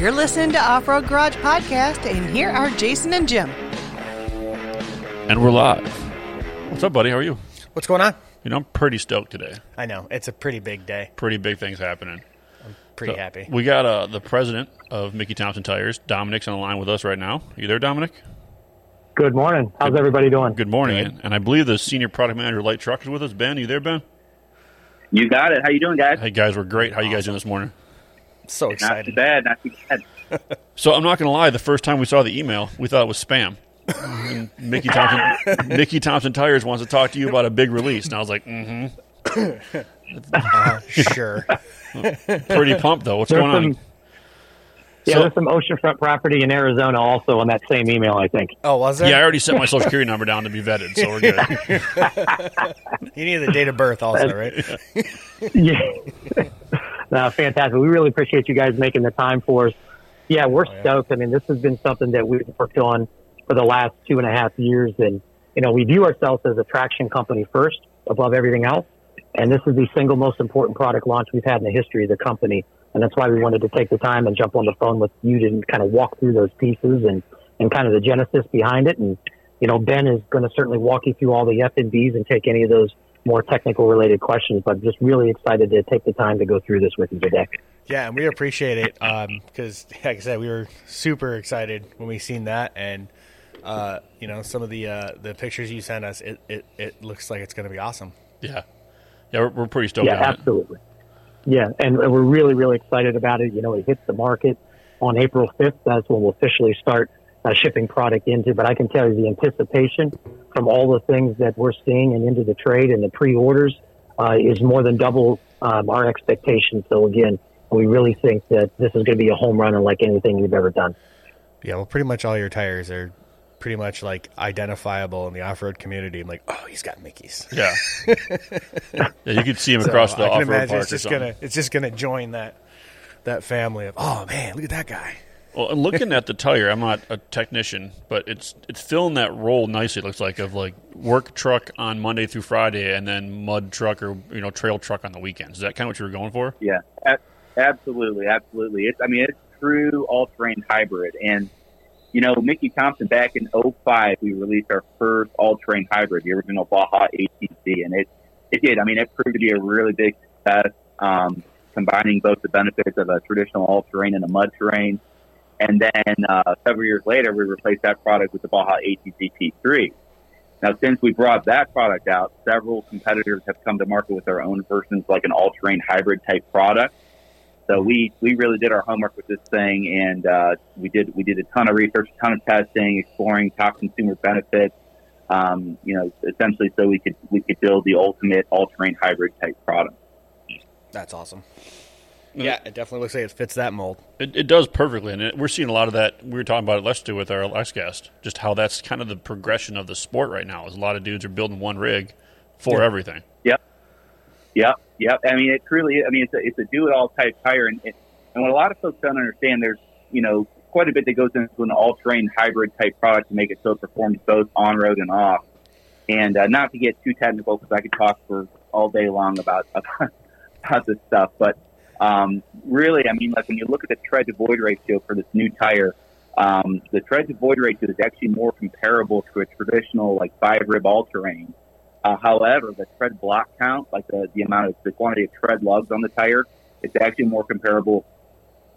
You're listening to Off Road Garage Podcast, and here are Jason and Jim. And we're live. What's up, buddy? How are you? What's going on? You know, I'm pretty stoked today. I know it's a pretty big day. Pretty big things happening. I'm pretty So, happy. We got uh, the president of Mickey Thompson Tires. Dominic's on the line with us right now. you there, Dominic? Good morning. How's everybody doing? Good morning. And I believe the senior product manager, Light Truck, is with us. Ben, you there, Ben? You got it. How you doing, guys? Hey, guys, we're great. How you guys doing this morning? So excited. Not too bad. Not too bad. So I'm not going to lie. The first time we saw the email, we thought it was spam. And Mickey Thompson, Mickey Thompson Tires wants to talk to you about a big release, and I was like, mm-hmm. sure. Pretty pumped though. What's There's going on? yeah, So- there's some oceanfront property in Arizona also on that same email, I think. Oh, was there? Yeah, I already sent my social security number down to be vetted, so we're good. You need the date of birth also, right? yeah. No, fantastic. We really appreciate you guys making the time for us. Yeah, we're Oh, yeah. stoked. I mean, this has been something that we've worked on for the last two and a half years. And, you know, we view ourselves as a traction company first above everything else. And this is the single most important product launch we've had in the history of the company. And that's why we wanted to take the time and jump on the phone with you to kind of walk through those pieces and, and kind of the genesis behind it. And, you know, Ben is going to certainly walk you through all the F and Bs and take any of those more technical related questions, but just really excited to take the time to go through this with you today. Yeah, and we appreciate it because, like I said, we were super excited when we seen that, and uh, you know, some of the uh, the pictures you sent us, it, it, it looks like it's going to be awesome. Yeah, yeah, we're, we're pretty stoked yeah, on it. absolutely. Yeah, and we're really, really excited about it. You know, it hits the market on April 5th. That's when we'll officially start uh, shipping product into. But I can tell you the anticipation from all the things that we're seeing and into the trade and the pre-orders uh, is more than double um, our expectations. So again, we really think that this is going to be a home run unlike anything we've ever done. Yeah, well, pretty much all your tires are pretty much like identifiable in the off road community. I'm like, oh, he's got Mickey's. Yeah, yeah, you could see him So across the I can off-road imagine park it's just gonna it's just gonna join that that family of oh man, look at that guy. Well, looking at the tire, I'm not a technician, but it's it's filling that role nicely. It looks like of like work truck on Monday through Friday, and then mud truck or you know trail truck on the weekends. Is that kind of what you were going for? Yeah, absolutely, absolutely. It's, I mean, it's true all-terrain hybrid. And, you know, Mickey Thompson, back in '05, we released our first all-terrain hybrid, the original Baja ATZ. And it, it did. I mean, it proved to be a really big success, um, combining both the benefits of a traditional all-terrain and a mud terrain. And then uh, several years later, we replaced that product with the Baja ATZ P3. Now, since we brought that product out, several competitors have come to market with their own versions, like an all-terrain hybrid type product. So we we really did our homework with this thing, and uh, we did we did a ton of research, a ton of testing, exploring top consumer benefits. Um, you know, essentially, so we could we could build the ultimate all-terrain hybrid type product. That's awesome. Yeah, it definitely looks like it fits that mold. It, it does perfectly, and it, we're seeing a lot of that. We were talking about it last too with our last guest, just how that's kind of the progression of the sport right now. Is a lot of dudes are building one rig for Yeah. everything. Yep. Yep. Yep. I mean, it truly, I mean, it's a, it's a do it all type tire. And, it, and what a lot of folks don't understand, there's, you know, quite a bit that goes into an all terrain hybrid type product to make it so it performs both on road and off. And uh, not to get too technical because I could talk for all day long about, about this stuff. But um, really, I mean, like when you look at the tread to void ratio for this new tire, um, the tread to void ratio is actually more comparable to a traditional like five rib all terrain. Uh, however, the tread block count, like the, the amount of the quantity of tread lugs on the tire, it's actually more comparable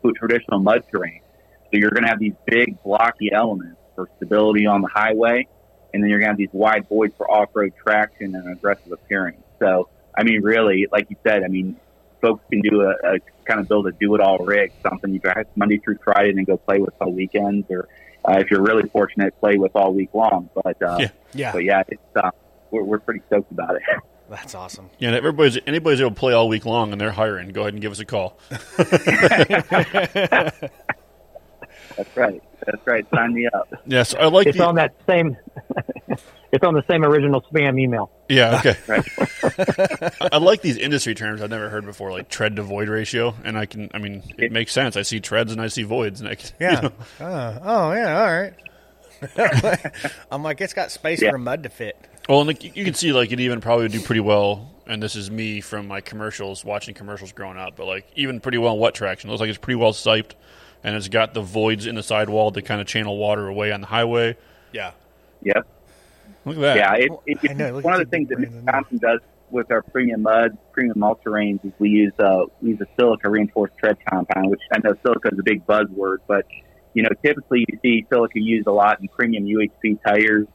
to a traditional mud terrain. So you're going to have these big blocky elements for stability on the highway, and then you're going to have these wide voids for off-road traction and aggressive appearance. So, I mean, really, like you said, I mean, folks can do a, a kind of build a do-it-all rig, something you drive Monday through Friday and then go play with all weekends, or uh, if you're really fortunate, play with all week long. But uh, Yeah. Yeah, but yeah, it's uh, we're, we're pretty stoked about it. that's awesome. Yeah, and everybody's anybody's able to play all week long, and they're hiring. Go ahead and give us a call. That's right. That's right. Sign me up. Yes, I like It's the, on that same. It's on the same original spam email. Yeah, okay. Right. I like these industry terms I've never heard before, like tread to void ratio, and I can, I mean, it makes sense. I see treads and I see voids, and I can, you Yeah. know, oh, oh, yeah. All right. I'm like, it's got space Yeah. for mud to fit. Well, and like, you can see like it even probably would do pretty well. And this is me from my commercials, watching commercials growing up, but like even pretty well in wet traction. Looks like it's pretty well siped, and it's got the voids in the sidewall to kind of channel water away on the highway. Yeah. Yep. Look at that. Yeah, it, Well, it, know, one of the the things that brand in there. Thompson does with our premium mud, premium all terrains is we use uh, we use a silica reinforced tread compound, which I know silica is a big buzzword, but you know typically you see silica used a lot in premium UHP tires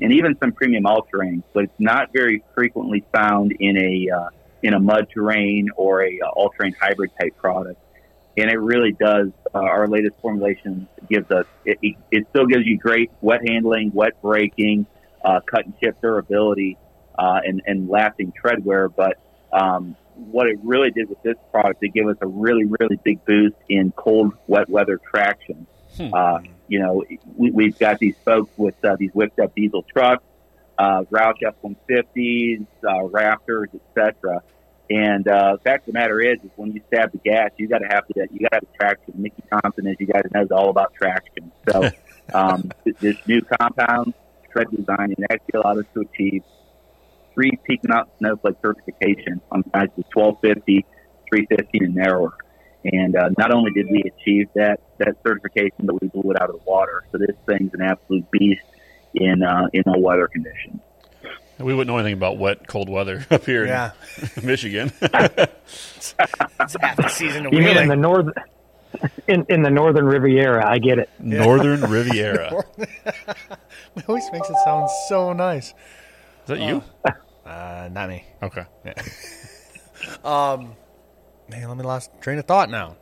and even some premium all terrains, but it's not very frequently found in a uh, in a mud terrain or a uh, all terrain hybrid type product. And it really does. Uh, our latest formulation gives us it, it, it still gives you great wet handling, wet braking, uh, cut and chip durability, uh, and, and lasting tread wear. But um, what it really did with this product, it gave us a really, really big boost in cold, wet weather traction. Uh, you know, we, we've got these folks with uh, these whipped up diesel trucks, uh, Roush F-150s, uh, Raptors, etc. And uh, fact of the matter is, is when you stab the gas, you got to have the you got to have traction. Mickey Thompson, as you guys know, is all about traction. So um, this new compound tread design and actually allowed us to achieve three peak mountain snowflake certification on sizes 1250, 350, and narrower. And uh, not only did we achieve that that certification, but we blew it out of the water. So this thing's an absolute beast in uh, in all weather conditions. We wouldn't know anything about wet, cold weather up here Yeah. in Michigan. It's half the season of You mean in the north, in in the northern Riviera? I get it. Northern Riviera. It always makes it sound so nice. Is that you? Uh, not me. Okay. Um, man, let me lost train of thought now.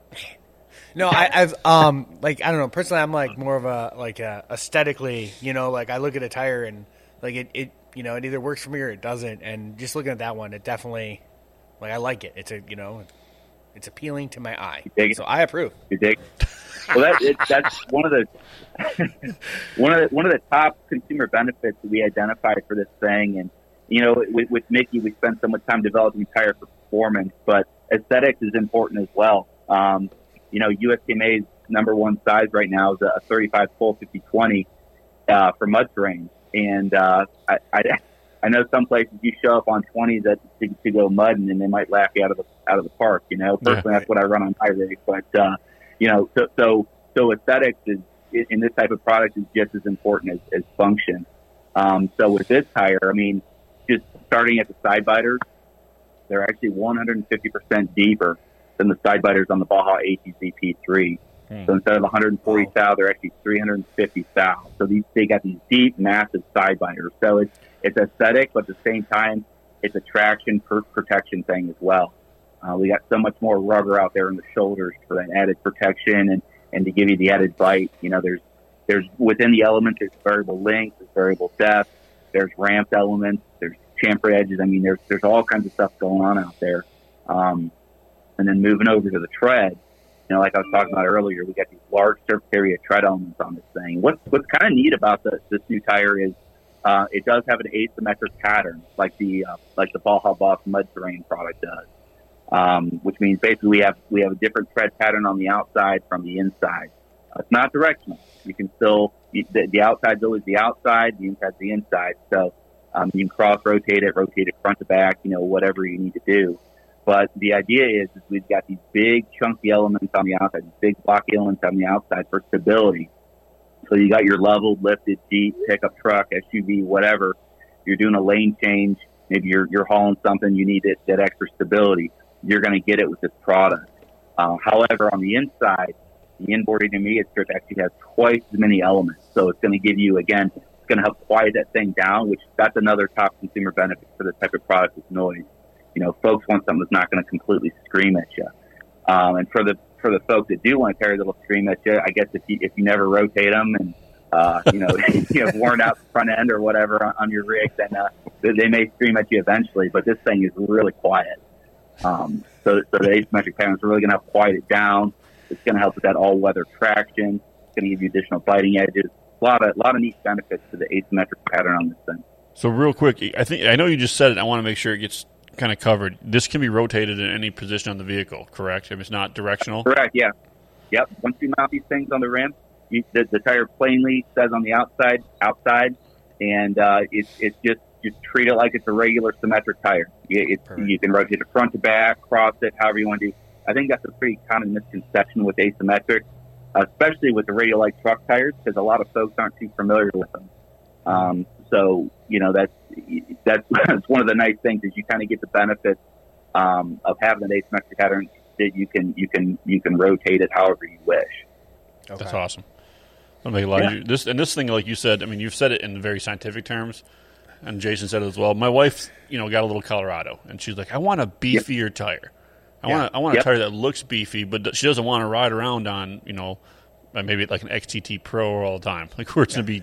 No, I, I've um like I don't know. Personally, I'm like more of a like a aesthetically, you know, like I look at a tire and like it, it you know it either works for me or it doesn't. And just looking at that one, it definitely like I like it. It's a you know, it's appealing to my eye, so I approve. You dig? Well, that, it, that's one of the one of the one of the top consumer benefits that we identified for this thing. And you know, with, with Mickey, we spent so much time developing tire performance, but aesthetics is important as well. Um, you know, USTMA's number one size right now is a 35 full 50 20 uh, for mud terrain, and uh, I, I I know some places you show up on 20s that to, to go mud, and they might laugh you out of the out of the park. You know, Yeah. personally, that's what I run on my rig, but. Uh, you know, so so so aesthetics is in this type of product is just as important as, as function. Um, so with this tire, I mean, just starting at the side biters, they're actually 150% deeper than the side biters on the Baja ATZ P3. Hmm. So instead of 140 thou, they're actually 350 thou. So these they got these deep, massive side biters. So it's it's aesthetic, but at the same time, it's a traction per protection thing as well. Uh, we got so much more rubber out there in the shoulders for that added protection and, and to give you the added bite. You know, there's there's within the element there's variable length, there's variable depth, there's ramped elements, there's chamfer edges. I mean, there's there's all kinds of stuff going on out there. Um, and then moving over to the tread, you know, like I was talking about earlier, we got these large surface area tread elements on this thing. What's what's kind of neat about the, this new tire is uh, it does have an asymmetric pattern, like the uh, like the Baja Boss mud terrain product does. Um, which means basically we have we have a different tread pattern on the outside from the inside. Uh, it's not directional. You can still the, the outside's always the outside, the inside's the inside. So um, you can cross rotate it, rotate it front to back, you know, whatever you need to do. But the idea is, is we've got these big chunky elements on the outside, these big blocky elements on the outside for stability. So you got your leveled, lifted Jeep, pickup truck, SUV, whatever. You're doing a lane change. Maybe you're, you're hauling something. You need it, that extra stability. You're going to get it with this product. Uh, however, on the inside, the inboard intermediate strip actually has twice as many elements. So it's going to give you, again, it's going to help quiet that thing down, which that's another top consumer benefit for this type of product is noise. You know, folks want something that's not going to completely scream at you. Um, and for the for the folks that do want to carry a little scream at you, I guess if you if you never rotate them and uh, you know you have worn out front end or whatever on, on your rig, then uh, they, may scream at you eventually. But this thing is really quiet. Um, so so the asymmetric pattern is really going to help quiet it down. It's going to help with that all weather traction. It's going to give you additional biting edges. A lot of lot of neat benefits to the asymmetric pattern on this thing. So real quick, I think I know you just said it. I want to make sure it gets kind of covered. This can be rotated in any position on the vehicle, correct? If it's not directional. Correct. Yeah. Yep. Once you mount these things on the rim, you, the, the tire plainly says on the outside, outside, and uh, it's it's just just treat it like it's a regular symmetric tire. You, it's, you can rotate it front to back, cross it, however you want to do. I think that's a pretty common misconception with asymmetric. especially with the Radialite truck tires, because a lot of folks aren't too familiar with them. Um, so you know that's that's, that's one of the nice things is you kind of get the benefit um, of having an asymmetric pattern that you can you can you can rotate it however you wish. Okay. That's awesome. That'll make a lot Yeah. of you, this and this thing, like you said. I mean, you've said it in very scientific terms, and Jason said it as well. My wife, you know, got a little Colorado, and she's like, "I want a beefier tire. I Yeah. want a, I want a Yep. tire that looks beefy, but she doesn't want to ride around on, you know, uh, maybe like an XTT Pro all the time, like where it's going to be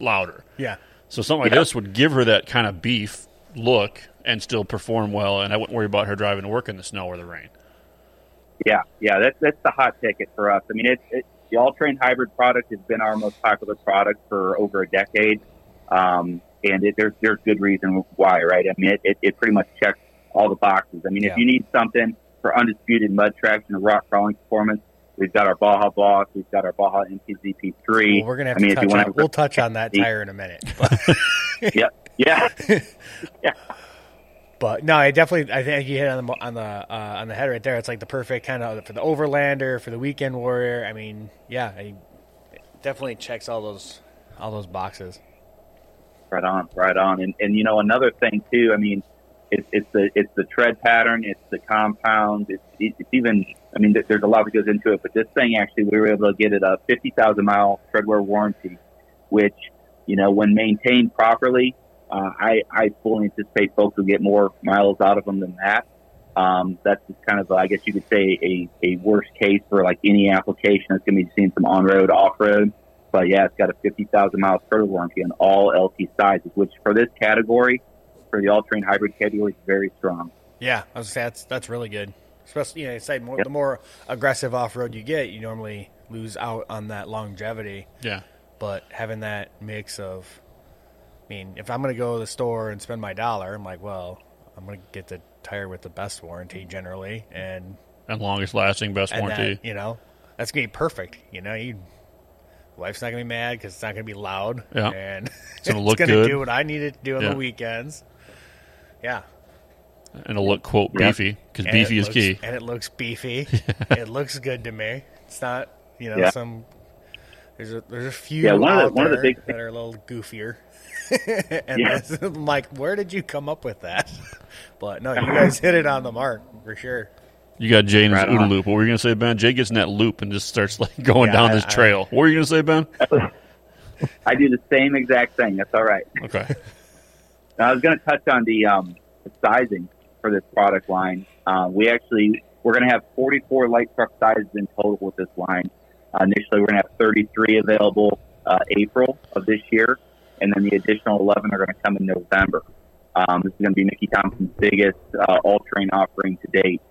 louder. Yeah. So something like Yeah. this would give her that kind of beef look and still perform well, and I wouldn't worry about her driving to work in the snow or the rain. Yeah, yeah, that's that's the hot ticket for us. I mean, it, it the all terrain hybrid product has been our most popular product for over a decade, um, and it, there's there's good reason why, right? I mean, it, it, it pretty much checks all the boxes. I mean, Yeah. if you need something for undisputed mud traction and rock crawling performance, we've got our Baja Boss, we've got our Baja MTZP3. Well, we're gonna have I mean, to if you touch want on. We'll touch on that tire in a minute. But, yeah, yeah, but no, I definitely. I think you hit on the on the uh, on the head right there. It's like the perfect kind of for the overlander for the weekend warrior. I mean, yeah, I, it definitely checks all those all those boxes. Right on, right on. And and you know another thing too. I mean, it's it's the it's the tread pattern, it's the compound, it's it's even. I mean, there's a lot that goes into it, but this thing actually we were able to get it a fifty thousand mile treadwear warranty, which you know when maintained properly, uh, I I fully anticipate folks will get more miles out of them than that. Um, that's just kind of, I guess you could say, a, a worst case for like any application that's going to be seeing some on road, off road. But yeah, it's got a 50,000 mile total warranty on all LT sizes, which for this category, for the all terrain hybrid category, is very strong. Yeah, that's that's really good. Especially, you know, say more Yep. the more aggressive off road you get, you normally lose out on that longevity. Yeah. But having that mix of, I mean, if I'm gonna go to the store and spend my dollar, I'm like, well, I'm gonna get the tire with the best warranty generally, and And longest lasting, best and warranty. that, you know, that's gonna be perfect. You know, you wife's not gonna be mad because it's not gonna be loud, Yeah. and It's gonna look gonna good. do what I need it to do on Yeah. the weekends. Yeah, and it'll look quote Yeah. beefy because beefy is looks- key. and it looks beefy. it looks good to me. It's not, you know, Yeah. some. There's a there's a few Yeah, one of the- out one of the there big that are a little goofier. and Yeah. this- I'm like, where did you come up with that? But no, you guys hit it on the mark for sure. You got Jay in his Right OODA loop. What were you gonna say, Ben? Jay gets in that loop and just starts like going Yeah, down I- this I- trail. what were you gonna say, Ben? I do the same exact thing. That's all right. Okay. Now, I was going to touch on the, um, the sizing for this product line. Uh, we actually we're going to have 44 light truck sizes in total with this line. Uh, initially, we're going to have 33 available uh, April of this year, and then the additional 11 are going to come in November. Um, this is going to be Mickey Thompson's biggest uh, all-terrain offering to date.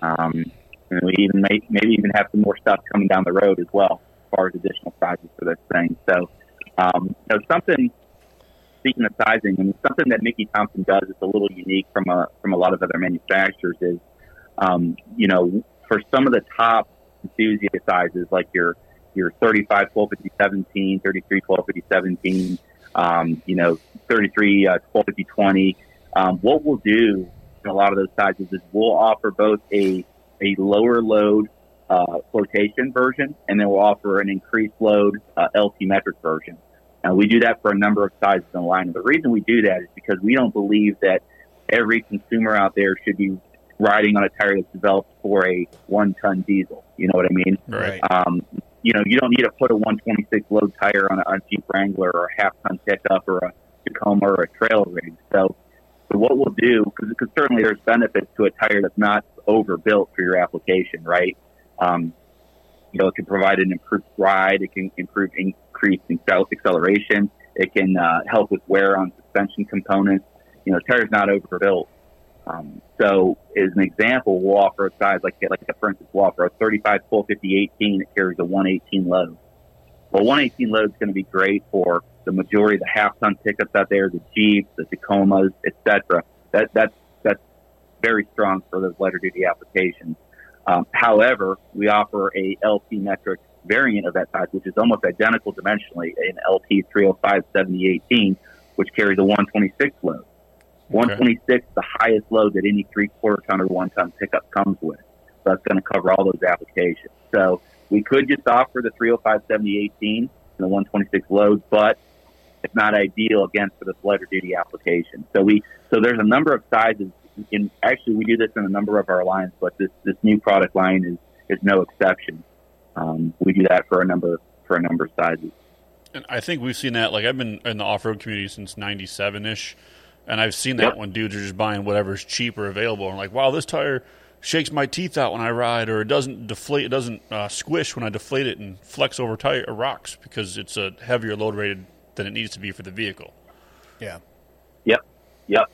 Um, and we even may, maybe even have some more stuff coming down the road as well, as far as additional sizes for this thing. So, um, you know, something speaking of sizing, I mean, something that Mickey Thompson does that's a little unique from a, from a lot of other manufacturers is, um, you know, for some of the top enthusiast sizes, like your your 35 12 50 17, 33 12 50 17, um, you know, 33 uh, 12 50 20. Um, what we'll do in a lot of those sizes is we'll offer both a a lower load uh, flotation version, and then we'll offer an increased load uh, LT metric version. Uh, we do that for a number of sizes in the line. And the reason we do that is because we don't believe that every consumer out there should be riding on a tire that's developed for a one ton diesel. You know what I mean? Right. Um, you know, you don't need to put a 126 load tire on a, on a Jeep Wrangler or a half ton pickup or a Tacoma or a trail rig. So, so what we'll do, because certainly there's benefits to a tire that's not overbuilt for your application, right? Um, you know, it can provide an improved ride. It can improve in accel- acceleration. It can uh, help with wear on suspension components. You know, tire's not overbuilt. Um, so, as an example, we'll offer a size like, like for instance, we'll offer a 35 full 50 18 that carries a 118 load. Well, 118 load is going to be great for the majority of the half ton pickups out there, the Jeeps, the Tacomas, etc. That that's that's very strong for those lighter duty applications. Um, however, we offer a LT metric variant of that size, which is almost identical dimensionally, in LT 305 7018, which carries a 126 load. 126 is the highest load that any three quarter ton or one ton pickup comes with. So that's going to cover all those applications. So we could just offer the 305 70 18 and the 126 load, but it's not ideal again for this lighter duty application. So we so there's a number of sizes. In actually, we do this in a number of our lines, but this this new product line is is no exception. Um, we do that for a number for a number of sizes. And I think we've seen that. Like I've been in the off road community since '97 ish, and I've seen that Yep. when dudes are just buying whatever's cheap or available, and like, wow, this tire shakes my teeth out when I ride, or it doesn't deflate, it doesn't uh, squish when I deflate it and flex over tire or rocks because it's a heavier load rated than it needs to be for the vehicle. Yeah. Yep, yep,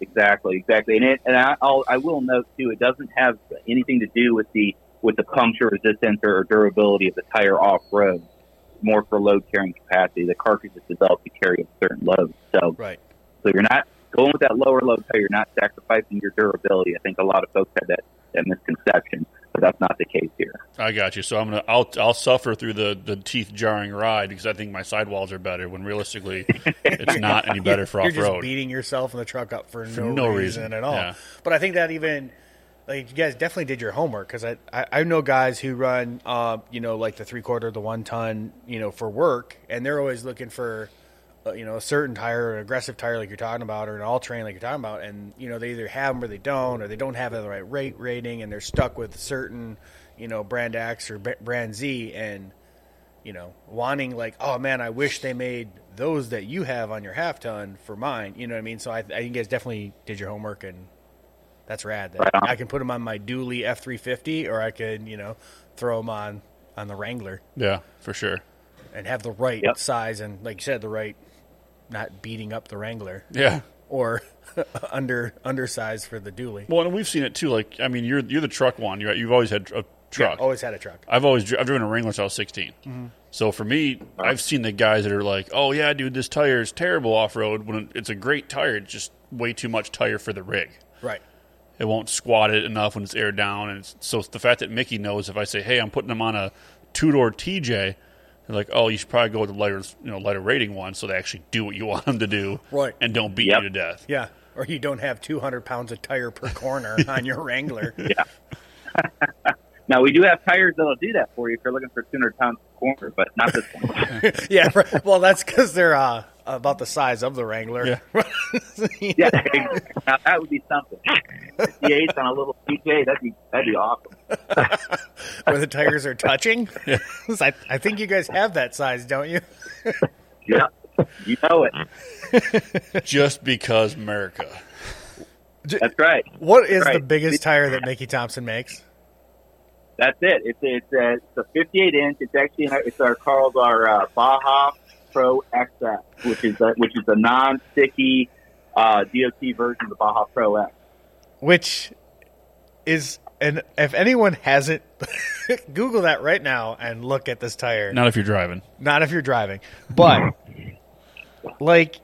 exactly, exactly. And it, and I, I'll, I will note too, it doesn't have anything to do with the with the puncture resistance or durability of the tire off road. More for load carrying capacity. The cartridge is developed to carry a certain load. So, Right. so you're not going with that lower load tire. You're not sacrificing your durability. I think a lot of folks have that, that misconception, but that's not the case here. I got you. So I'm gonna I'll I'll suffer through the, the teeth jarring ride because I think my sidewalls are better when realistically it's not any better for You're off just road. beating yourself in the truck up for, no, no reason, reason, at all. yeah. But I think that even like you guys definitely did your homework because I, I I know guys who run uh you know like the three quarter the one ton you know for work and they're always looking for uh, you know a certain tire an aggressive tire like you're talking about or an all terrain like you're talking about and you know they either have them or they don't or they don't have the right rate rating and they're stuck with a certain you know brand X or brand Z and you know, wanting like, oh man, I wish they made those that you have on your half ton for mine. You know what I mean? So I, I think you guys definitely did your homework, and that's rad. That Right. I can put them on my dually F three fifty, or I could, you know, throw them on on the Wrangler yeah, for sure. and have the right Yep. size and, like you said, the right, not beating up the Wrangler Yeah. or under undersized for the dually. Well, and we've seen it too. Like, I mean, you're you're the truck one. You're, you've always had a truck. Yeah, always had a truck. I've always I've driven a Wrangler since I was 16. Mm-hmm. So for me, I've seen the guys that are like, "Oh yeah, dude, this tire is terrible off road." When it's a great tire, it's just way too much tire for the rig. Right. It won't squat it enough when it's aired down, and it's, so the fact that Mickey knows if I say, "Hey, I'm putting them on a two door TJ," they're like, "Oh, you should probably go with the lighter, you know, lighter rating one, so they actually do what you want them to do, Right. And don't beat Yep. you to death." Yeah. Or you don't have 200 pounds of tire per corner on your Wrangler. Yeah. now we do have tires that'll do that for you if you're looking for 200 pounds per corner, but not this one. yeah, well, that's because they're uh, about the size of the Wrangler. Yeah. yeah, now that would be something. 58 on a little TJ, that'd be that'd be awesome. Where the tires are touching. I, I think you guys have that size, don't you? Yeah, you know it. Just because America. That's right. What is the Right. biggest tire that Mickey Thompson makes? That's it. It's it's a, it's a 58 inch. It's actually in our, it's our called our uh, Baja Pro XS, which is a, which is a non-sticky uh, DOT version of the Baja Pro X. Which is, and if anyone hasn't, Google that right now and look at this tire. Not if you're driving. Not if you're driving, but like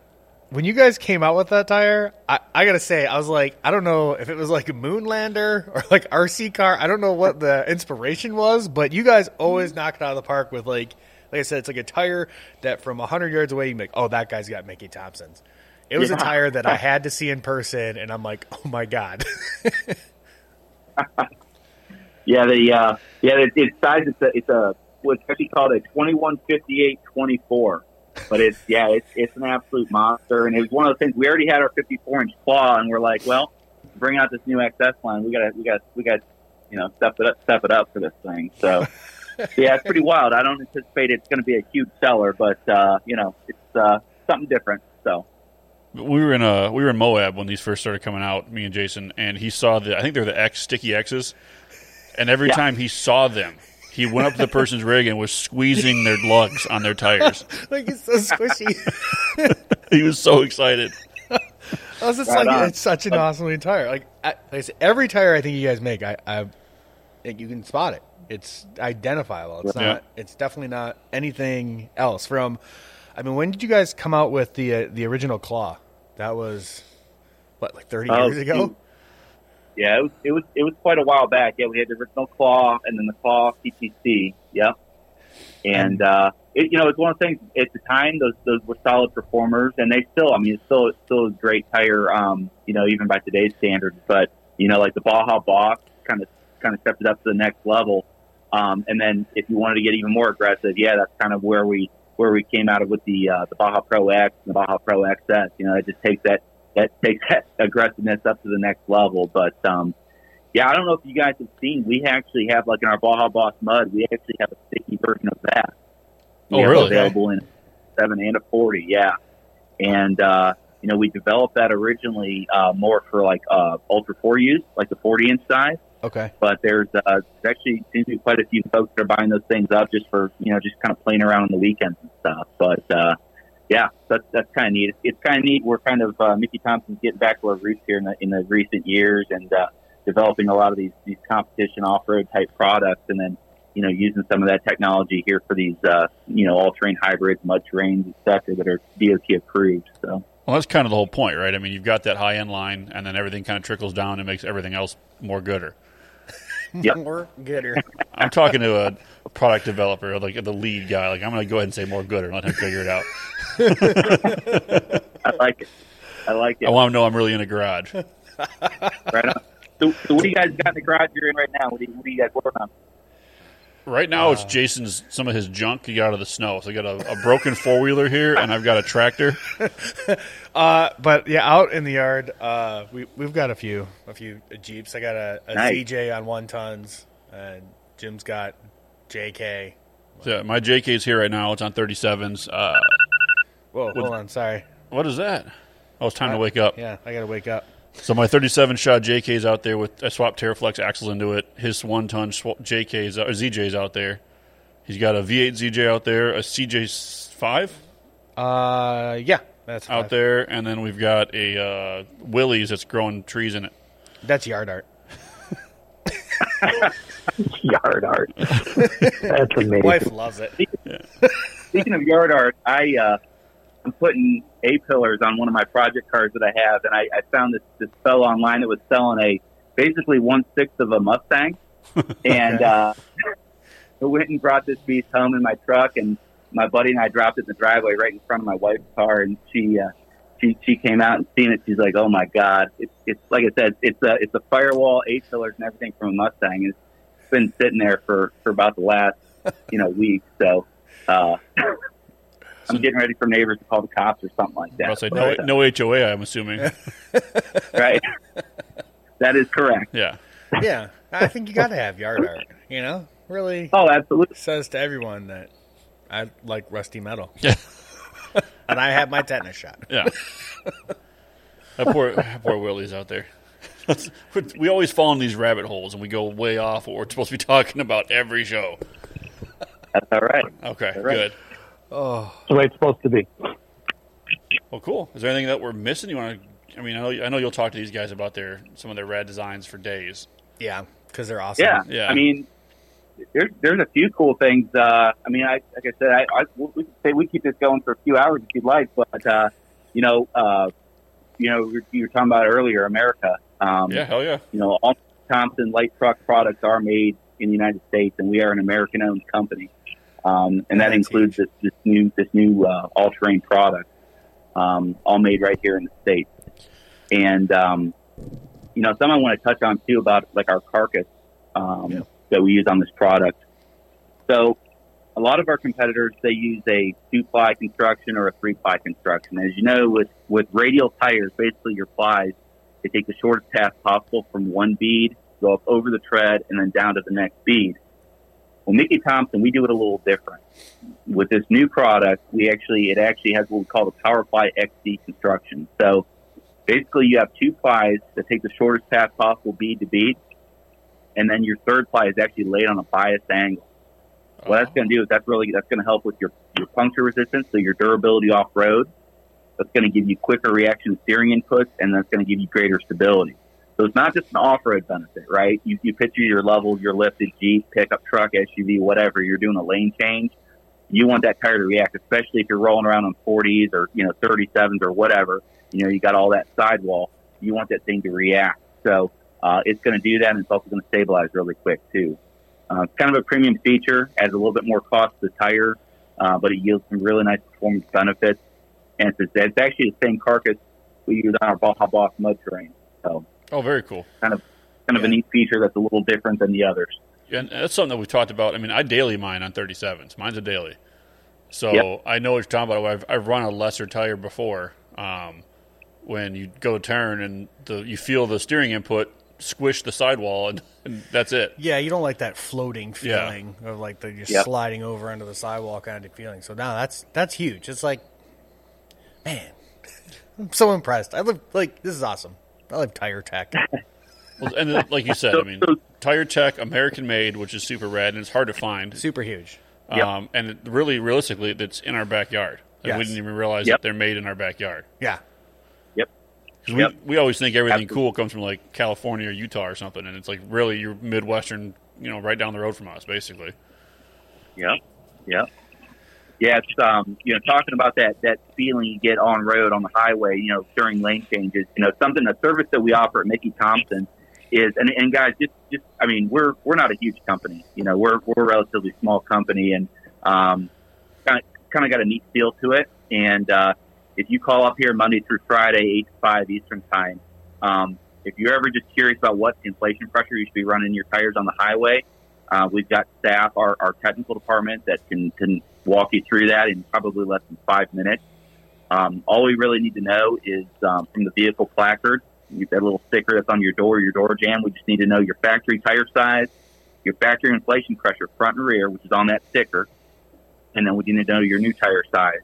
when you guys came out with that tire, I, I gotta say, I was like, I don't know if it was like a Moonlander or like RC car. I don't know what the inspiration was, but you guys always knock it out of the park with like, like I said, it's like a tire that from hundred yards away you make, like, oh, that guy's got Mickey Thompson's. It was a tire that I had to see in person, and I'm like, oh my god. Yeah, the uh, yeah, it, it's size. It's a it's a what's actually called a 2158 24. But it's yeah, it's it's an absolute monster, and it was one of those things. We already had our 54 inch claw, and we're like, well, bring out this new XS line. We got to we got we got you know step it up step it up for this thing. So yeah, it's pretty wild. I don't anticipate it's going to be a huge seller, but uh, you know, it's uh, something different. So we were in a we were in Moab when these first started coming out, me and Jason, and he saw the I think they're the X sticky X's, and every Yeah. time he saw them, he went up to the person's rig and was squeezing their lugs on their tires. like it's so squishy. he was so excited. I was just Right like, on. it's such an awesome looking tire. Like, I, like I said, every tire I think you guys make, I, I like, you can spot it. It's identifiable. It's Yeah. not. It's definitely not anything else. From, I mean, when did you guys come out with the uh, the original claw? That was what, like thirty Oh, years ago. shoot. Yeah, it was it was it was quite a while back. Yeah, we had the original claw and then the claw CTC. Yeah, And uh, it, you know, it's one of the things at the time. Those those were solid performers, and they still. I mean, it's still it's still a great tire. Um, you know, even by today's standards. But you know, like the Baja Boss kind of kind of stepped it up to the next level. Um, and then if you wanted to get even more aggressive, yeah, that's kind of where we where we came out of with the uh, the Baja Pro X and the Baja Pro XS. You know, it just takes that that takes that aggressiveness up to the next level. But um, yeah, I don't know if you guys have seen. We actually have like in our Baja Boss mud, we actually have a sticky version of that. Oh, really? Available in seven and a forty. Yeah, and uh, you know we developed that originally uh, more for like uh, Ultra4 use, like the forty inch size Okay. but there's uh, there's actually seems to be quite a few folks that are buying those things up just for you know just kind of playing around on the weekends and stuff. But uh, yeah, that's that's kind of neat. It's kind of neat. We're kind of uh, Mickey Thompson's getting back to our roots here in the in the recent years and uh, developing a lot of these these competition off road type products, and then you know using some of that technology here for these uh, you know all terrain hybrids, mud terrains, etc. that are DOT approved. So. Well, that's kind of the whole point, right? I mean, you've got that high end line, and then everything kind of trickles down and makes everything else more gooder. Yep. More gooder. I'm talking to a, a product developer, like the lead guy. Like, I'm going to go ahead and say more gooder and let him figure it out. I like it. I like it. I want him to know I'm really in a garage. Right on. So, so what do you guys got in the garage you're in right now? What do you, what do you guys working on? Right now, it's Jason's some of his junk he got out of the snow. So I got a, a broken four wheeler here, and I've got a tractor. Uh, but yeah, out in the yard, uh, we we've got a few a few Jeeps. I got a, a Nice. ZJ on one tons, and Jim's got JK. So yeah, my JK's here right now. It's on 37s. Uh, Whoa, hold on, sorry. what is that? Oh, it's time to wake up. Yeah, I gotta wake up. So my 37 shot JK is out there with I swapped Teraflex axles into it. His one ton sw- JK's or ZJ's out there. He's got a V8 ZJ out there, a CJ five Uh, yeah, that's out five. there, and then we've got a uh, Willys that's growing trees in it. That's yard art. Yard art. That's amazing. Wife loves it. Speaking of yard art, I uh, I'm putting A pillars on one of my project cars that I have, and I, I found this this fellow online that was selling a basically one sixth of a Mustang, and uh, I went and brought this beast home in my truck, and my buddy and I dropped it in the driveway right in front of my wife's car, and she. Uh, she, she came out and seen it. She's like, "Oh my god! It's it's like I said, it's a it's a firewall, A pillars, and everything from a Mustang. It's been sitting there for for about the last you know week. So uh, I'm getting ready for neighbors to call the cops or something like that. say no, But, uh, no HOA. I'm assuming. right? that is correct. yeah. yeah, I think you gotta have yard art. You know, really Oh, absolutely. says to everyone that I like rusty metal, Yeah. and I have my tetanus shot. Yeah. that poor, that poor Willys out there. we always fall in these rabbit holes and we go way off what we're supposed to be talking about every show. That's all right. Okay, right. good. Oh, That's the way it's supposed to be. Well, cool. Is there anything that we're missing? You want to? I mean, I know, I know you'll talk to these guys about their some of their rad designs for days. yeah, because they're awesome. Yeah. Yeah. I mean, there's there's a few cool things. Uh, I mean, I like I said, I, I we could say we keep this going for a few hours if you'd like, but uh, you know, uh, you know, you were talking about earlier, America. Um, Yeah, hell yeah. you know, all Thompson light truck products are made in the United States, and we are an American-owned company, um, and that That's includes this, this new this new uh, all-terrain product, um, all made right here in the states. And um, you know, something I want to touch on too about like our carcass um, Yeah. that we use on this product. So, a lot of our competitors they use a two-ply construction or a three-ply construction. As you know, with with radial tires, basically your plies they take the shortest path possible from one bead, go up over the tread, and then down to the next bead. Well, Mickey Thompson, we do it a little different. With this new product, we actually it actually has what we call the PowerPly XD construction. So basically, you have two plies that take the shortest path possible bead to bead, and then your third ply is actually laid on a biased angle. What that's going to do is that's really that's going to help with your your puncture resistance, so your durability off road. That's going to give you quicker reaction steering inputs, and that's going to give you greater stability. So it's not just an off-road benefit, right? You, you picture your level, your lifted Jeep, pickup truck, SUV, whatever. You're doing a lane change. You want that tire to react, especially if you're rolling around on 40s or you know 37s or whatever. You know you got all that sidewall. You want that thing to react. So uh, it's going to do that, and it's also going to stabilize really quick too. Uh, it's kind of a premium feature, adds a little bit more cost to the tire, uh, but it yields some really nice performance benefits. And it's, it's actually the same carcass we use on our Baja Boss mud terrain. So Oh, very cool. kind of kind of a neat feature that's a little different than the others. and that's something that we've talked about. I mean, I daily mine on 37s. Mine's a daily. So Yep. I know what you're talking about. I've, I've run a lesser tire before. Um, when you go to turn and the, you feel the steering input squish the sidewall, and, and that's it. Yeah, you don't like that floating Yeah. feeling of like the just Yep. sliding over onto the sidewalk kind of feeling. So now that's that's huge. It's like, man, I'm so impressed. I live like this is awesome. I live tire tech. Well, and then, like you said, I mean, Tire Tech, American made, which is super rad, and it's hard to find. Super huge. Yep. Um, and it, really, realistically, it's in our backyard. And We didn't even realize Yep. that they're made in our backyard. Yeah. Yep. 'Cause Yep. we, we always think everything Absolutely. cool comes from like California or Utah or something, and it's like really you're Midwestern, you know, right down the road from us, basically. Yep. Yep. Yeah, it's um, you know, talking about that that feeling you get on road on the highway, you know, during lane changes, you know, something a service that we offer at Mickey Thompson is and, and guys just just I mean, we're we're not a huge company. You know, we're we're a relatively small company and um kind of kind of got a neat feel to it. And uh if you call up here Monday through Friday, eight to five Eastern time, um, if you're ever just curious about what inflation pressure you should be running your tires on the highway, uh, we've got staff, our, our technical department, that can, can walk you through that in probably less than five minutes. Um, all we really need to know is um, from the vehicle placard, that little sticker that's on your door, your door jamb. We just need to know your factory tire size, your factory inflation pressure, front and rear, which is on that sticker, and then we need to know your new tire size.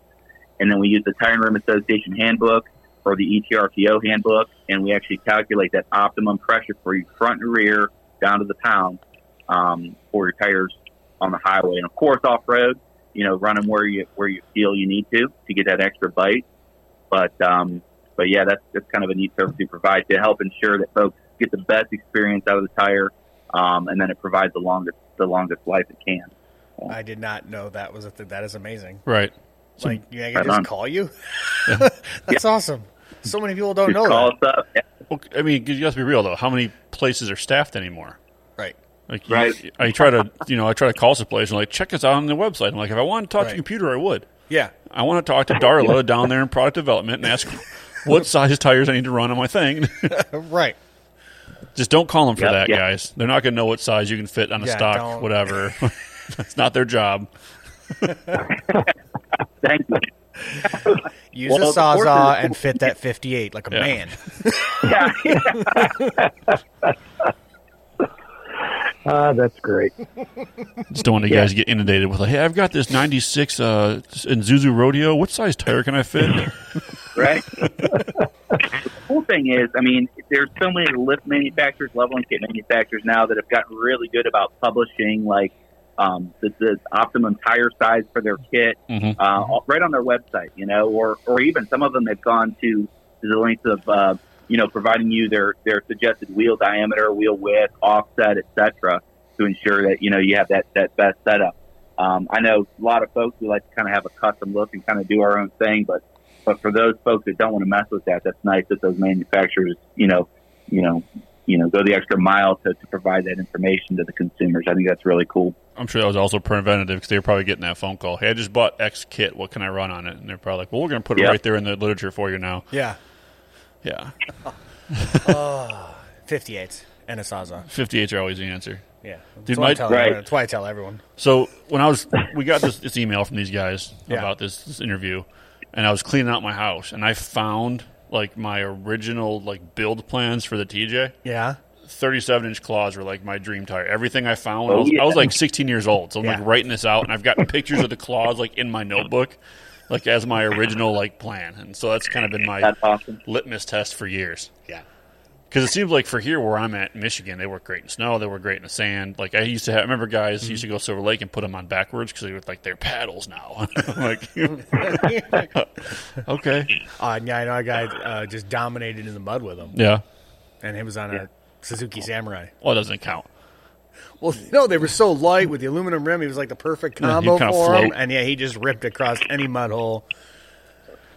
And then we use the Tire and Rim Association handbook or the ETRTO handbook, and we actually calculate that optimum pressure for you front and rear down to the pound um, for your tires on the highway. And of course, off road, you know, run them where you where you feel you need to to get that extra bite. But um, but yeah, that's that's kind of a neat service we provide to help ensure that folks get the best experience out of the tire, um, and then it provides the longest the longest life it can. I did not know that was a th- that is amazing. Right. Like, you I Right can just on. call you. That's awesome. So many people don't Just know call that. us up. Yeah. Well, I mean, you have to be real though. How many places are staffed anymore? Right. Like, you- Right. I try to, you know, I try to call some place and like check us out on the website. I'm like, if I want to talk to Right. a computer, I would. Yeah. I want to talk to Darla down there in product development and ask what size tires I need to run on my thing. Right. Just don't call them for Yep, that, yep. guys. They're not going to know what size you can fit on a Yeah, stock, don't. whatever. That's not their job. Thank you. Use Well, a the sawzall and fit that 58 like a Yeah. man. Yeah. Ah, that's great. Just don't want you guys to get inundated with like, hey, I've got this '96 uh, Zuzu Rodeo. What size tire can I fit? right? the cool thing is, I mean, there's so many lift manufacturers, leveling kit manufacturers now that have gotten really good about publishing like um, the, the optimum tire size for their kit Mhm. uh, right on their website, you know, or or even some of them have gone to, to the length of uh, you know providing you their their suggested wheel diameter, wheel width, offset, etc., to ensure that you know you have that that best setup. Um, I know a lot of folks who like to kind of have a custom look and kind of do our own thing, but but for those folks that don't want to mess with that, that's nice that those manufacturers, you know, you know, you know, go the extra mile to, to provide that information to the consumers. I think that's really cool. I'm sure that was also preventative because they were probably getting that phone call. Hey, I just bought X kit. What can I run on it? And they're probably like, well, we're going to put it Yeah. right there in the literature for you now. Yeah. Yeah, uh, 58 and a sawzall. 58 are always the answer. Yeah. That's, Dude, why I my- tell Right. everyone. That's why I tell everyone. So when I was, we got this, this email from these guys Yeah. about this, this interview, and I was cleaning out my house, and I found like my original like build plans for the TJ. Yeah. 37 inch claws were like my dream tire. Everything I found, Oh, I, was, yeah. I was like 16 years old, so I'm Yeah. like writing this out, and I've got pictures of the claws like in my notebook, like as my original like plan, and so that's kind of been my awesome. litmus test for years. Yeah. Because it seems like for here where I'm at, Michigan, they work great in snow. They work great in the sand. Like I used to have, I remember guys used to go Silver Lake and put them on backwards because they were like they're paddles now. Like, okay, Uh, yeah, I know a guy uh, just dominated in the mud with them. yeah. and he was on a Suzuki Samurai. Well, it doesn't count. Well, no, they were so light with the aluminum rim. He was like the perfect combo kinda for him, and yeah, he just ripped across any mud hole.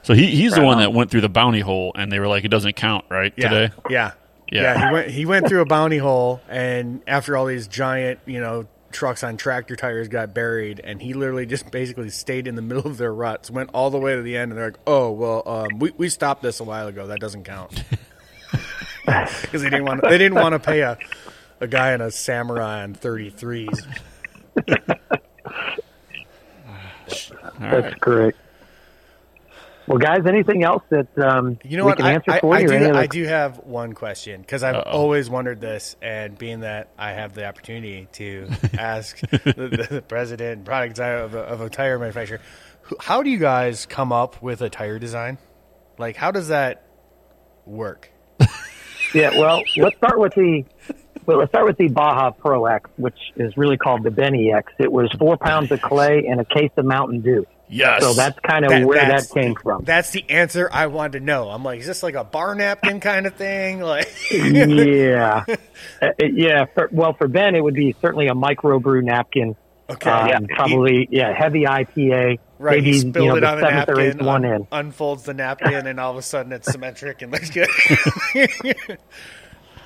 So he, he's the one on. that went through the bounty hole, and they were like, it doesn't count, right? Yeah, Today, yeah, Yeah. yeah. He went he went through a bounty hole, and after all these giant, you know, trucks on tractor tires got buried, and he literally just basically stayed in the middle of their ruts, went all the way to the end, and they're like, "Oh, well, um, we we stopped this a while ago. That doesn't count." Because they didn't want they didn't want to pay a a guy in a samurai on 33s. That's right. correct. Well, guys, anything else that um, You know we what? can I, answer I, for I you? do, other- I do have one question because I've Uh-oh. always wondered this, and being that I have the opportunity to ask the, the president and product designer of a, of a tire manufacturer, how do you guys come up with a tire design? Like, how does that work? Yeah, well, let's start with the well, let's start with the Baja Pro X, which is really called the Benny X. It was four pounds of clay and a case of Mountain Dew. Yes. So that's kind of That- where that came from. That's the answer I wanted to know. I'm like, is this like a bar napkin kind of thing? Like, yeah, Uh, yeah. For, well, for Ben, it would be certainly a microbrew napkin. okay, Um, yeah, probably yeah, heavy IPA. Right, maybe he spilled you know it the on a seventh or eighth napkin, one in. unfolds the napkin, and all of a sudden it's symmetric and looks good.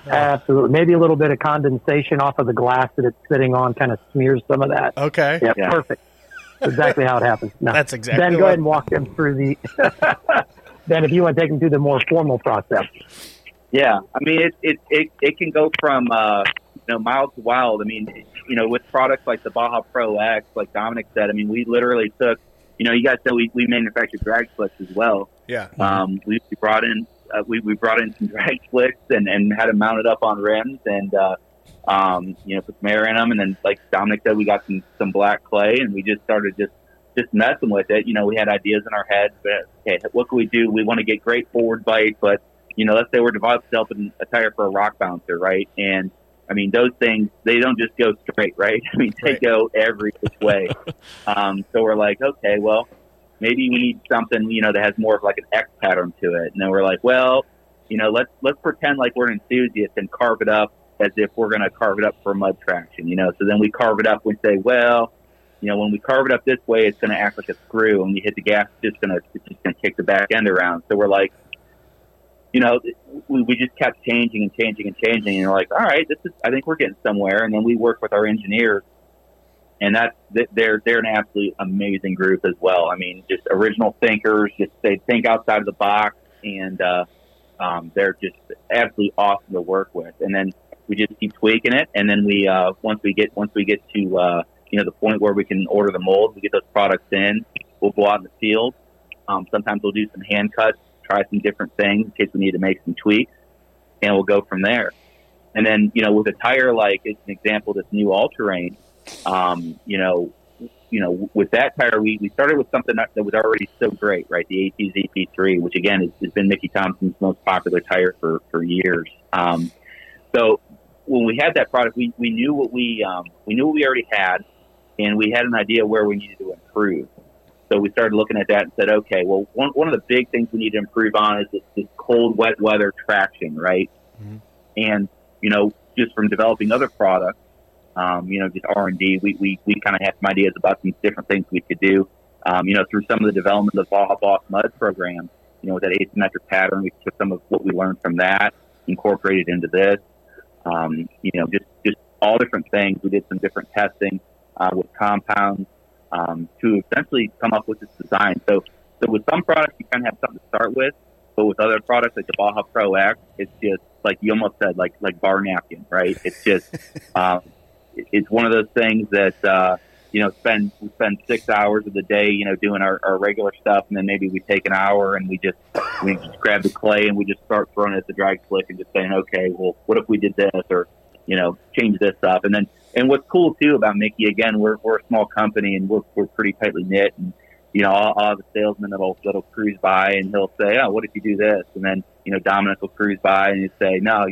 Absolutely, maybe a little bit of condensation off of the glass that it's sitting on, kind of smears some of that. okay, Yeah, Yeah. perfect. That's exactly how it happens. No. That's exactly Ben, go what- ahead and walk them through the. ben, if you want to take them through the more formal process. Yeah, I mean it it it, it can go from uh, you know mild to wild. I mean, you know, with products like the Baja Pro X, like Dominic said, I mean, we literally took, you know, you guys know we we manufacture drag slicks as well. yeah, Um, we, we brought in uh, we we brought in some drag slicks and and had them mounted up on rims and uh, um, you know put some air in them and then like Dominic said, we got some some black clay and we just started just just messing with it. You know, we had ideas in our heads, but okay, what can we do? We want to get great forward bite, but you know, let's say we're developing a tire for a rock bouncer, right? And I mean, those things they don't just go straight, right? I mean, they Right. go every which way. um, so we're like, okay, well, maybe we need something, you know, that has more of like an X pattern to it. And then we're like, well, you know, let's let's pretend like we're an enthusiast and carve it up as if we're going to carve it up for mud traction, you know. So then we carve it up and say, well, you know, when we carve it up this way, it's going to act like a screw. and you hit the gas, it's just going to it's just going to kick the back end around. So we're like, you know, we, we just kept changing and changing and changing, and we're like, all right, this is I think we're getting somewhere. And then we work with our engineers and that's they're they're an absolutely amazing group as well. I mean, just original thinkers. Just they think outside of the box, and uh, um, they're just absolutely awesome to work with. And then we just keep tweaking it, and then we uh, once we get once we get to uh, you know the point where we can order the molds, we get those products in. We'll go out in the field. Um, sometimes we'll do some hand cuts, try some different things in case we need to make some tweaks, and we'll go from there. And then you know with a tire like it's an example, this new all terrain um, you know, you know, with that tire, we, we started with something that, that was already so great, right? The ATZ P3, which again has, has been Mickey Thompson's most popular tire for, for years. Um, so when we had that product, we, we knew what we, um, we knew what we already had and we had an idea where we needed to improve. So we started looking at that and said, okay, well, one, one of the big things we need to improve on is this, this cold, wet weather traction, right? Mhm. And, you know, just from developing other products, um, you know, just R and D. We we, we kind of had some ideas about some different things we could do. Um, you know, through some of the development of the Baja Boss Mud program. You know, with that asymmetric pattern, we took some of what we learned from that, incorporated into this. Um, you know, just just all different things. We did some different testing uh, with compounds um, to essentially come up with this design. So, so with some products, you kind of have something to start with, but with other products like the Baja Pro X, it's just like you almost said, like like bar napkin, right? It's just um, it's one of those things that uh, you know spend we spend six hours of the day, you know, doing our, our regular stuff, and then maybe we take an hour and we just we just grab the clay and we just start throwing it at the drag slick and just saying, okay, well, what if we did this or you know change this up, and then and what's cool too about Mickey again, we're we're a small company and we're we're pretty tightly knit and. You know, I'll, I'll that'll that'll cruise by and he'll say, "Oh, what if you do this?" And then you know, Dominic will cruise by and he'll say, "No,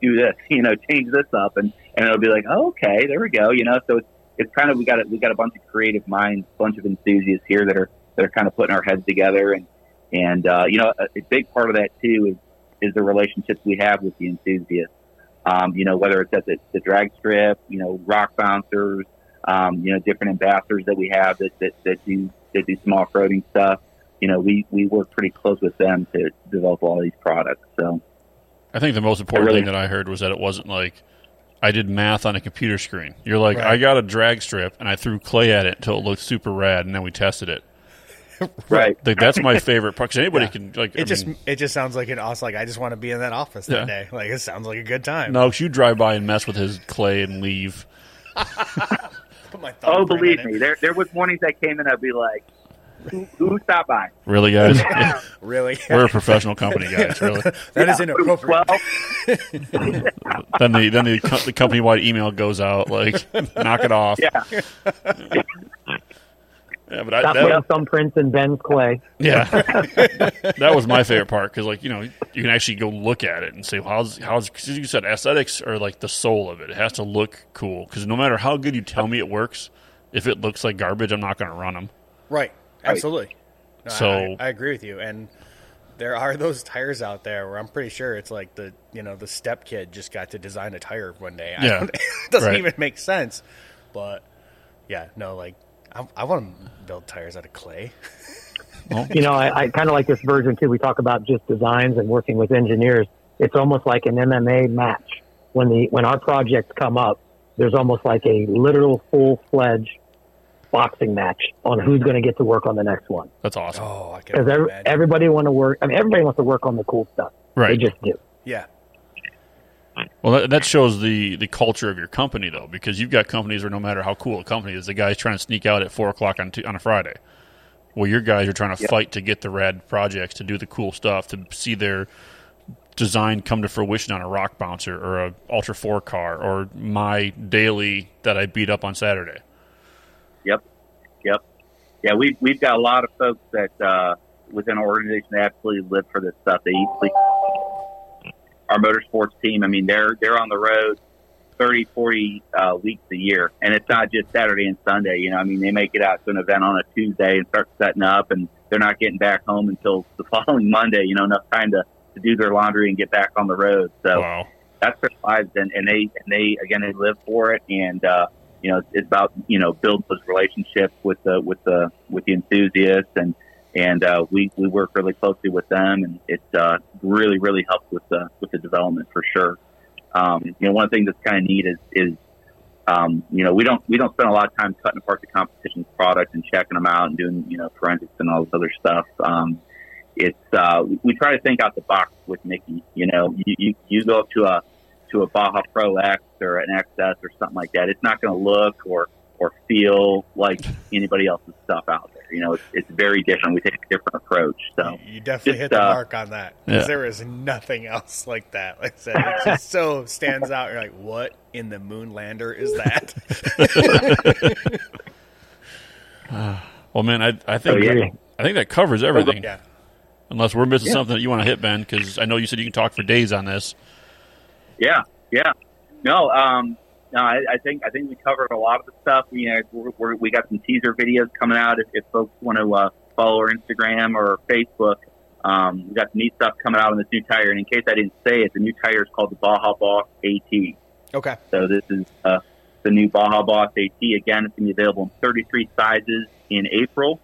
do this. You know, change this up." And and it'll be like, oh, okay, there we go. You know, so it's it's kind of we got a, we got a bunch of creative minds, a bunch of enthusiasts here that are that are kind of putting our heads together, and and uh, you know, a, a big part of that too is is the relationships we have with the enthusiasts. Um, you know, whether it's at the, the drag strip, you know, rock bouncers, um, you know, different ambassadors that we have that that, that do that do some off roading stuff. You know, we we work pretty close with them to develop all these products. So. I think the most important really- thing that I heard was that it wasn't like I did math on a computer screen. You're like, Right. I got a drag strip and I threw clay at it until it looked super rad, and then we tested it. right. Like that's my favorite part because anybody Yeah. can like. It I just mean, it just sounds like an awesome. Like I just want to be in that office Yeah. that day. Like it sounds like a good time. no, 'cause you drive by and mess with his clay and leave. Put my Oh, believe me, there there was mornings I came in, I'd be like, "Who, who stopped by?" Really, guys? Really, We're a professional company, guys. Really. that is Yeah, inappropriate. Well, Then the then the, co- the company wide email goes out like, knock it off. yeah, Yeah, but I, Stop that, putting thumbprints in Ben's clay. Yeah, that was my favorite part because, like, you know, you can actually go look at it and say, well, "How's how's?" Cause you said aesthetics are like the soul of it. It has to look cool because no matter how good you tell me it works, if it looks like garbage, I'm not going to run them. Right. Absolutely. No, I- So- I, I agree with you. And there are those tires out there where I'm pretty sure it's like the you know the step kid just got to design a tire one day. I Yeah. don't- it doesn't Right. even make sense. But yeah, no, like I, I want to build tires out of clay. You know, I, I kind of like this version too. We talk about just designs and working with engineers. It's almost like an MMA match. When the when our projects come up, there's almost like a literal full fledged boxing match on who's going to get to work on the next one. That's awesome. Oh, I Because every, everybody want to work. I mean, everybody wants to work on the cool stuff. Right. They just do. yeah. Well, that, that shows the the culture of your company, though, because you've got companies where no matter how cool a company is, the guy's trying to sneak out at four o'clock on t- on a Friday. Well, your guys are trying to Yep. fight to get the rad projects, to do the cool stuff, to see their design come to fruition on a rock bouncer or a Ultra4 car or my daily that I beat up on Saturday. Yep, yep, yeah. we've, we've got a lot of folks that uh, within our organization that absolutely live for this stuff. They eat, sleep. Our motorsports team. I mean, they're they're on the road 30, 40 uh, weeks a year, and it's not just Saturday and Sunday. You know, I mean, they make it out to an event on a Tuesday and start setting up, and they're not getting back home until the following Monday. You know, enough time to to do their laundry and get back on the road. So Wow. that's their lives and, and they and they again they live for it and uh you know it's about you know build those relationships with the with the with the enthusiasts and and uh we we work really closely with them and it uh really really helps with the with the development for sure um you know one thing that's kind of neat is is um, you know, we don't we don't spend a lot of time cutting apart the competition's product and checking them out and doing you know forensics and all this other stuff. Um, it's uh, we- try to think out the box with Mickey. You know, you, you, you go up to a to a Baja Pro X or an XS or something like that. It's not going to look or or feel like anybody else's stuff out there. You know, it's, it's very different. We take a different approach. So You definitely Just, hit the uh, mark on that. 'Cause Yeah. there is nothing else like that. Like I said, it just so stands out. You're like, what in the Moonlander is that? Well, man, I I think Oh, yeah. I think that covers everything. yeah. Unless we're missing Yeah. something that you want to hit, Ben, because I know you said you can talk for days on this. Yeah, yeah. No, um, no, I, I think I think we covered a lot of the stuff. You know, we're, we got some teaser videos coming out. If, if folks want to uh, follow our Instagram or Facebook, um, we got some neat stuff coming out on this new tire. And in case I didn't say it, the new tire is called the Baja Boss AT. Okay. So this is uh, the new Baja Boss AT. Again, it's going to be available in 33 sizes in April,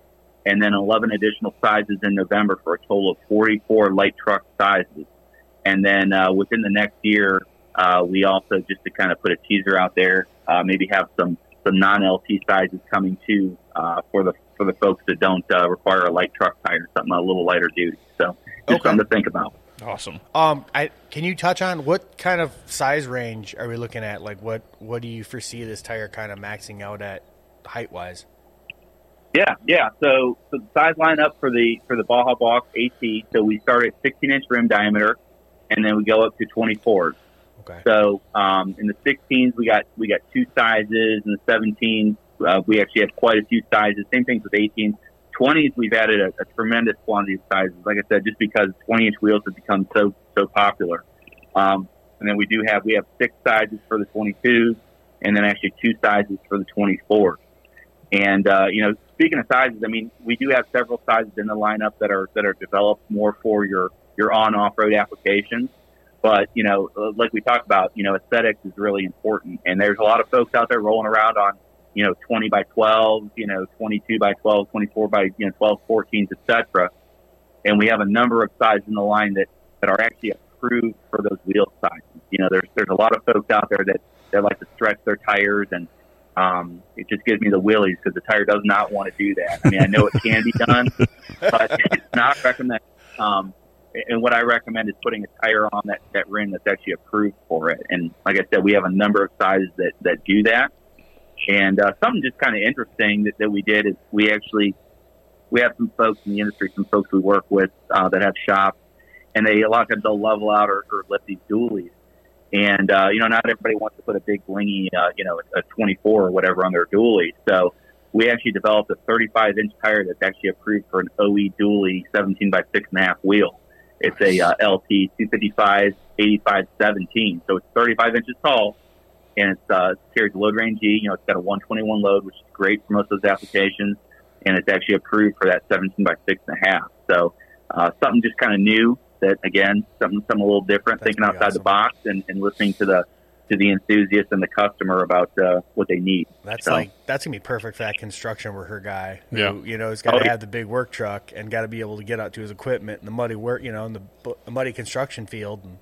and then 11 additional sizes in November for a total of 44 light truck sizes. And then uh, within the next year, uh, we also just to kind of put a teaser out there, uh, maybe have some some non LT sizes coming too uh, for the for the folks that don't uh, require a light truck tire, or something a little lighter duty. So just Okay. something to think about. Awesome. Um, I can you touch on what kind of size range are we looking at? Like, what what do you foresee this tire kind of maxing out at height wise? Yeah, yeah. So, so the size lineup for the for the Baja Boss AT. So we start at 16 inch rim diameter, and then we go up to 24s. Okay. So um, in the 16s, we got we got two sizes. In the 17s, uh, we actually have quite a few sizes. Same things with 18s. 20s, we've added a, a tremendous quantity of sizes. Like I said, just because 20 inch wheels have become so so popular. Um, and then we do have we have six sizes for the 22s, and then actually two sizes for the 24s. And uh, you know, speaking of sizes, I mean, we do have several sizes in the lineup that are that are developed more for your your on off road applications. But you know, uh, like we talked about, you know, aesthetics is really important, and there's a lot of folks out there rolling around on you know 20 by 12, you know 22 by 12, 24 by you know 12, 14s, etc. And we have a number of sizes in the line that that are actually approved for those wheel sizes. You know, there's there's a lot of folks out there that that like to stretch their tires and Um, it just gives me the willies because the tire does not want to do that. I mean, I know it can be done, but it's not recommended. Um, and what I recommend is putting a tire on that, that rim that's actually approved for it. And like I said, we have a number of sizes that, that do that. And uh, something just kind of interesting that, that we did is we actually we have some folks in the industry, some folks we work with uh, that have shops, and they a lot of times they'll level out or, or lift these dualies. And uh, you know, not everybody wants to put a big blingy, uh, you know, a 24 or whatever on their dually. So we actually developed a 35 inch tire that's actually approved for an OE dually 17 by six and a half wheel. It's a uh, LT 255 85 17, so it's 35 inches tall, and it's uh, it carries load range E. You know, it's got a 121 load, which is great for most of those applications, and it's actually approved for that 17 by six and a half. So uh, something just kind of new that again, something something a little different, That's thinking outside awesome. the box and, and listening to the to the enthusiast and the customer about uh, what they need. That's So- like that's gonna be perfect for that construction worker guy. Who, Yeah. you know, he's got to Oh, yeah. have the big work truck and got to be able to get out to his equipment in the muddy work, you know, in the, the muddy construction field. And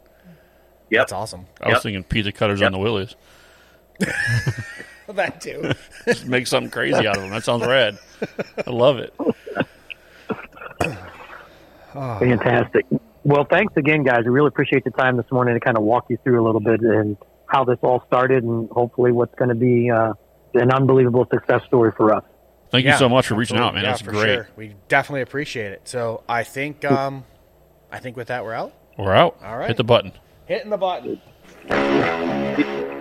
Yep. That's awesome. I was Yep. thinking pizza cutters Yep. on the Willys. that too. Just make something crazy out of them. That sounds rad. I love it. Fantastic. Well, thanks again, guys. We really appreciate the time this morning to kind of walk you through a little bit and how this all started and hopefully what's going to be uh, an unbelievable success story for us. Thank Yeah, you so much for reaching out, man. Yeah, That's great. sure. We definitely appreciate it. So I think, um, I think with that we're out. We're out. All right. Hit the button. Hitting the button.